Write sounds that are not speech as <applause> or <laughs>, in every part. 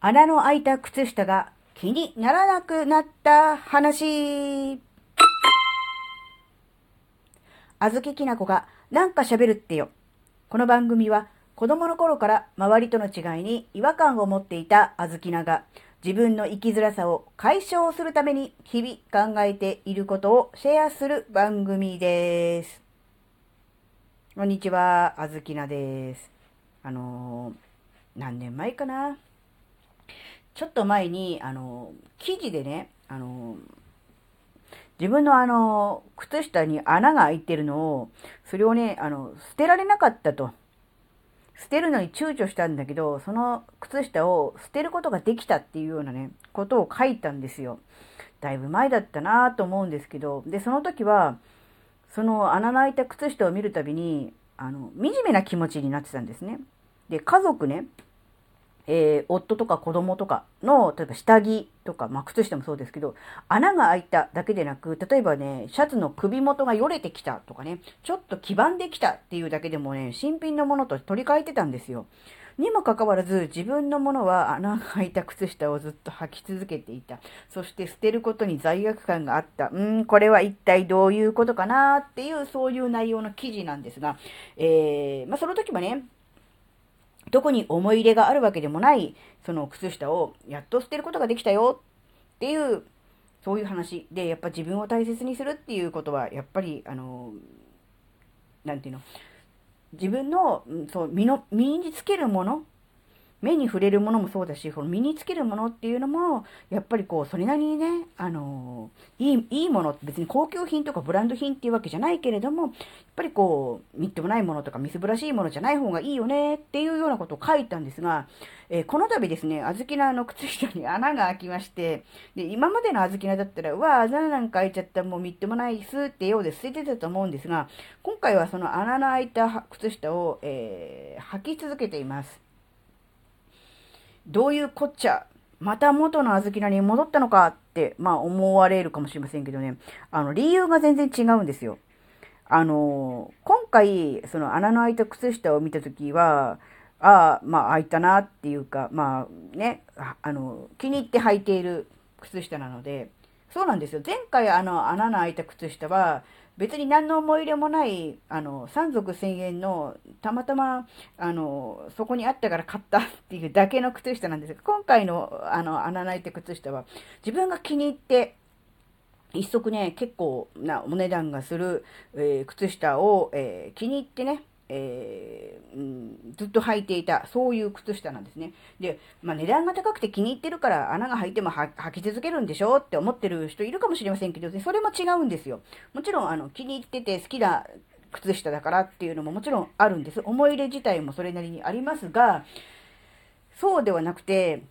穴の開いた靴下が気にならなくなった話。あずききなこがなんか喋るってよ。この番組は子供の頃から周りとの違いに違和感を持っていたあずきなが自分の生きづらさを解消するために日々考えていることをシェアする番組です。こんにちは、あずきなです。あのー、何年前かな？ちょっと前に、あの、記事でね、あの、自分のあの、靴下に穴が開いてるのを、それをね、あの、捨てられなかったと。捨てるのに躊躇したんだけど、その靴下を捨てることができたっていうようなね、ことを書いたんですよ。だいぶ前だったなと思うんですけど、で、その時は、その穴の開いた靴下を見るたびに、あの、惨めな気持ちになってたんですね。で、家族ね、えー、夫とか子供とかの、例えば下着とか、まあ、靴下もそうですけど、穴が開いただけでなく、例えばね、シャツの首元がよれてきたとかね、ちょっと黄ばんできたっていうだけでもね、新品のものと取り替えてたんですよ。にもかかわらず、自分のものは穴が開いた靴下をずっと履き続けていた。そして捨てることに罪悪感があった。うん、これは一体どういうことかなっていう、そういう内容の記事なんですが、えー、まあ、その時はね、特に思い入れがあるわけでもない、その靴下をやっと捨てることができたよっていう、そういう話で、やっぱ自分を大切にするっていうことは、やっぱり、あの、なんていうの、自分の、そう、身の、身につけるもの目に触れるものもそうだし、この身につけるものっていうのも、やっぱりこう、それなりにね、あのいい、いいものって別に高級品とかブランド品っていうわけじゃないけれども、やっぱりこう、みっともないものとかみすぼらしいものじゃない方がいいよねっていうようなことを書いたんですが、えー、この度ですね、小豆菜の靴下に穴が開きまして、で、今までの小豆菜だったら、うわ、穴なんか開いちゃったもうみっともないっすってようで捨ててたと思うんですが、今回はその穴の開いた靴下を、えー、履き続けています。どういうこっちゃ、また元の小豆菜に戻ったのかって、まあ思われるかもしれませんけどね、あの、理由が全然違うんですよ。あの、今回、その穴の開いた靴下を見たときは、ああ、まあ開いたなっていうか、まあね、あの、気に入って履いている靴下なので、そうなんですよ。前回あの穴の開いた靴下は、別に何の思い入れもない、あの、三足千円の、たまたま、あの、そこにあったから買ったっていうだけの靴下なんですが、今回の、あの、穴泣いて靴下は、自分が気に入って、一足ね、結構なお値段がする、えー、靴下を、えー、気に入ってね、えー、うん、ずっと履いていた、そういう靴下なんですね。で、まあ値段が高くて気に入ってるから穴が開いても履き続けるんでしょって思ってる人いるかもしれませんけど、それも違うんですよ。もちろん、あの、気に入ってて好きな靴下だからっていうのももちろんあるんです。思い入れ自体もそれなりにありますが、そうではなくて、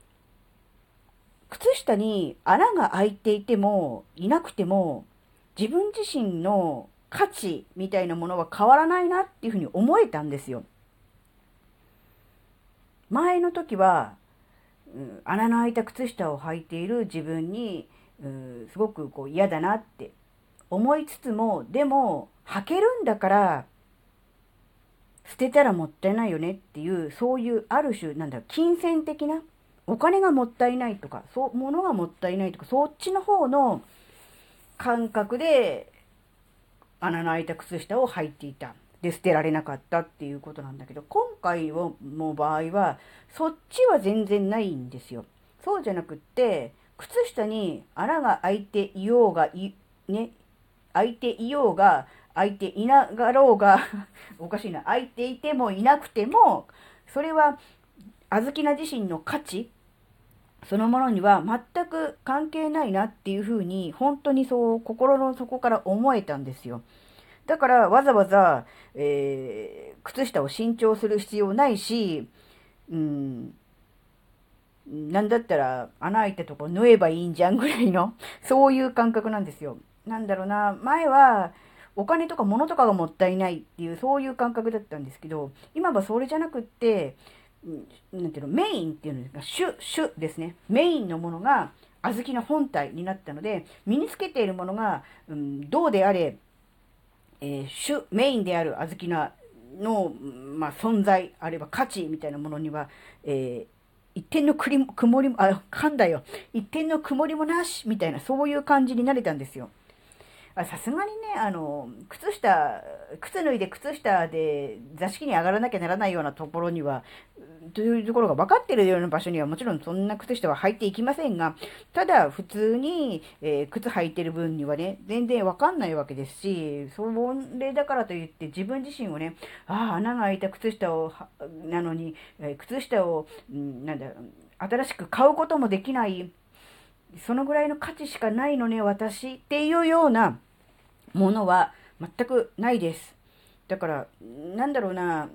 靴下に穴が開いていても、いなくても、自分自身の価値みたいなものは変わらないなっていうふうに思えたんですよ。前の時は、うん、穴の開いた靴下を履いている自分に、うん、すごくこう嫌だなって思いつつも、でも履けるんだから捨てたらもったいないよねっていう、そういうある種、なんだ、金銭的な、お金がもったいないとか、そう、物がもったいないとか、そっちの方の感覚で穴の開いた靴下を履いていた。で、捨てられなかったっていうことなんだけど、今回の場合は、そっちは全然ないんですよ。そうじゃなくって、靴下に穴が開いていようが、い、ね、開いていようが、開いていながろうが <laughs> おかしいな、開いていてもいなくても、それは、あずきな自身の価値そのものには全く関係ないなっていうふうに、本当にそう心の底から思えたんですよ。だからわざわざ、えー、靴下を新調する必要ないし、うん、なんだったら穴開いたとこ縫えばいいんじゃんぐらいの、そういう感覚なんですよ。なんだろうな、前はお金とか物とかがもったいないっていう、そういう感覚だったんですけど、今はそれじゃなくって、なんていうの、メインっていうのが主、主ですね。メインのものが小豆の本体になったので、身につけているものが、うん、どうであれ、えー、主、メインである小豆の、まあ、存在、あるいは価値みたいなものには、えー、一点のくり曇りも、あ、噛んだよ。一点の曇りもなし、みたいな、そういう感じになれたんですよ。さすがにね、あの、靴下、靴脱いで靴下で座敷に上がらなきゃならないようなところには、というところが分かってるような場所にはもちろんそんな靴下は履いていきませんが、ただ普通に、えー、靴履いてる分にはね、全然分かんないわけですし、それだからといって自分自身をね、ああ、穴が開いた靴下を、なのに、えー、靴下を、なんだ、新しく買うこともできない、そのぐらいの価値しかないのね、私っていうような、ものは全くないです。だから、なんだろうな、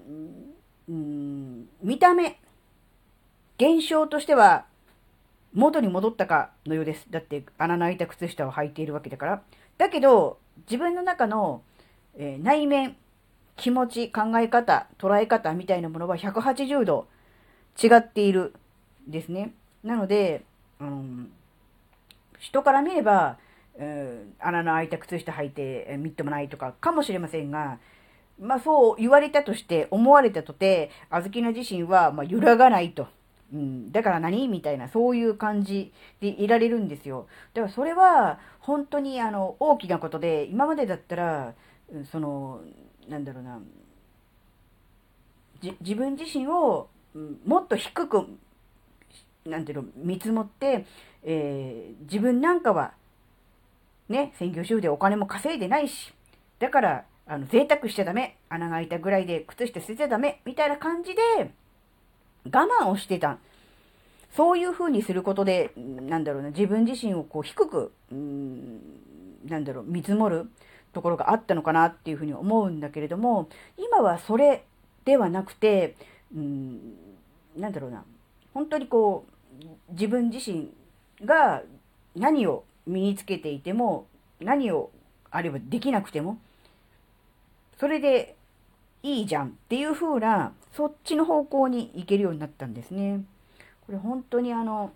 うん、見た目、現象としては、元に戻ったかのようです。だって穴の開いた靴下を履いているわけだから。だけど、自分の中の、えー、内面、気持ち、考え方、捉え方みたいなものは180度違っているですね。なので、うん、人から見れば、穴の開いた靴下履いてみっともないとかかもしれませんが、まあそう言われたとして思われたとて、あずきの自身はまあ揺らがないと。うん、だから何みたいな、そういう感じでいられるんですよ。だからそれは本当にあの大きなことで、今までだったら、その、なんだろうな、自分自身をもっと低く、なんていうの、見積もって、えー、自分なんかはね、専業主婦でお金も稼いでないし、だから、あの、贅沢しちゃダメ。穴が開いたぐらいで靴下捨てちゃダメ。みたいな感じで、我慢をしてた。そういう風にすることで、なんだろうな、自分自身をこう低く、うん、なんだろう、見積もるところがあったのかなっていうふうに思うんだけれども、今はそれではなくて、うん、なんだろうな、本当にこう、自分自身が何を身につけていても、何をあればできなくても、それでいいじゃんっていう風な、そっちの方向に行けるようになったんですね。これ本当にあの、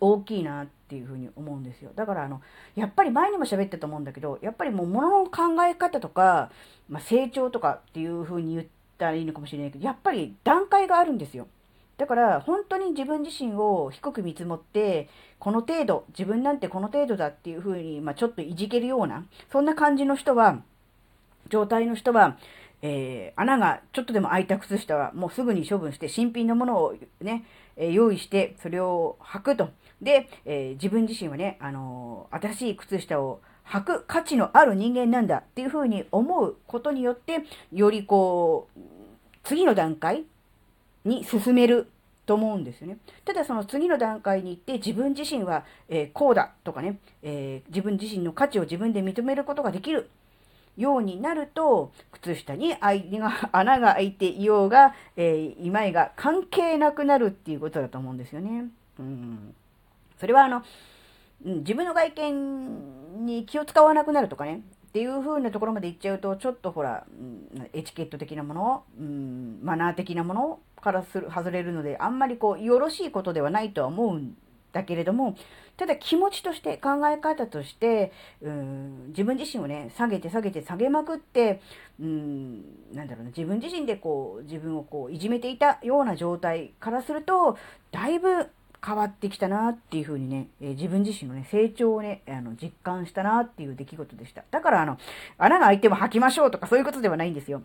大きいなっていうふに思うんですよ。だからあの、やっぱり前にも喋ったと思うんだけど、やっぱりもう物の考え方とか、まあ、成長とかっていうふうに言ったらいいのかもしれないけど、やっぱり段階があるんですよ。だから本当に自分自身を低く見積もって、この程度、自分なんてこの程度だっていうふうに、まあ、ちょっといじけるような、そんな感じの人は、状態の人は、えー、穴がちょっとでも開いた靴下はもうすぐに処分して新品のものをね、え、用意してそれを履くと。で、えー、自分自身はね、あの新しい靴下を履く価値のある人間なんだっていうふうに思うことによって、よりこう、次の段階に進めると思うんですよね。ただその次の段階に行って自分自身は、えー、こうだとかね、えー、自分自身の価値を自分で認めることができるようになると、靴下に穴が開いていようが、えー、今井が関係なくなるっていうことだと思うんですよね。うん。それはあの、自分の外見に気を使わなくなるとかね、っていう風なところまで行っちゃうと、ちょっとほら、うん、エチケット的なもの、うん、マナー的なものからする、外れるので、あんまりこう、よろしいことではないとは思うんだけれども、ただ気持ちとして、考え方として、うん、自分自身をね、下げて下げて下げまくって、うん、なんだろうな、自分自身でこう、自分をこう、いじめていたような状態からすると、だいぶ変わってきたなっていうふうにね、えー、自分自身のね、成長をね、あの、実感したなっていう出来事でした。だからあの、穴が開いても吐きましょうとかそういうことではないんですよ。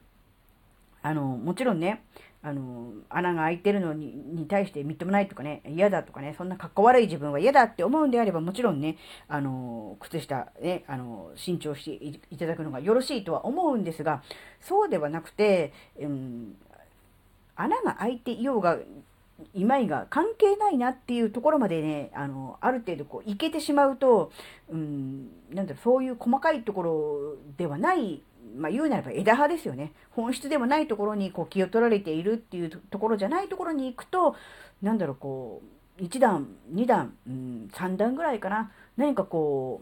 あの、もちろんね、あの、穴が開いてるのにに対してみっともないとかね、嫌だとかね、そんな格好悪い自分は嫌だって思うんであれば、もちろんね、あの、靴下ね、あの、新調していただくのがよろしいとは思うんですが、そうではなくて、うん、穴が開いていようが、今井が関係ないなっていうところまでね、あの、ある程度こう、いけてしまうと、うん、なんだろう、そういう細かいところではない、まあ言うならば枝葉ですよね。本質でもないところにこう気を取られているっていうところじゃないところに行くと、なんだろう、こう、1段、2段、うん、3段ぐらいかな。何かこ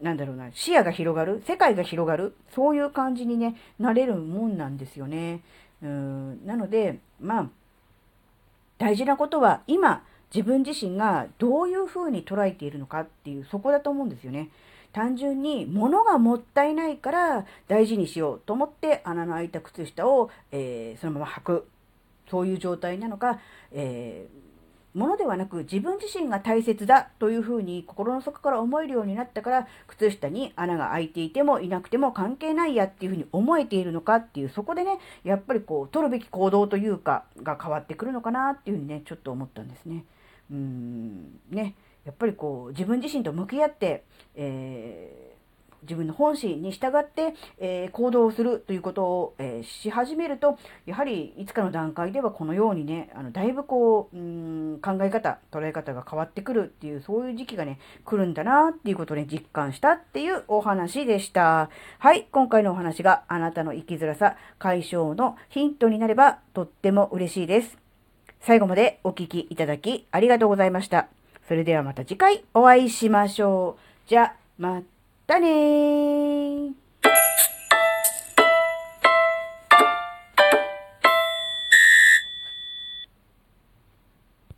う、なんだろうな、視野が広がる、世界が広がる、そういう感じにね、なれるもんなんですよね。うん、なので、まあ、大事なことは今自分自身がどういうふうに捉えているのかっていうそこだと思うんですよね。単純に物がもったいないから大事にしようと思って穴の開いた靴下を、えー、そのまま履く。そういう状態なのか、えーものではなく自分自身が大切だというふうに心の底から思えるようになったから靴下に穴が開いていてもいなくても関係ないやっていうふうに思えているのかっていうそこでねやっぱりこう取るべき行動というかが変わってくるのかなっていうふうにねちょっと思ったんですね。うーんねやっぱりこう自分自身と向き合って、えー自分の本心に従って、え、行動するということを、え、し始めると、やはりいつかの段階ではこのようにね、あのだいぶこう、うん考え方、捉え方が変わってくるっていう、そういう時期がね、来るんだなっていうことをね、実感したっていうお話でした。はい、今回のお話があなたの生きづらさ解消のヒントになればとっても嬉しいです。最後までお聴きいただきありがとうございました。それではまた次回お会いしましょう。じゃ、またねー。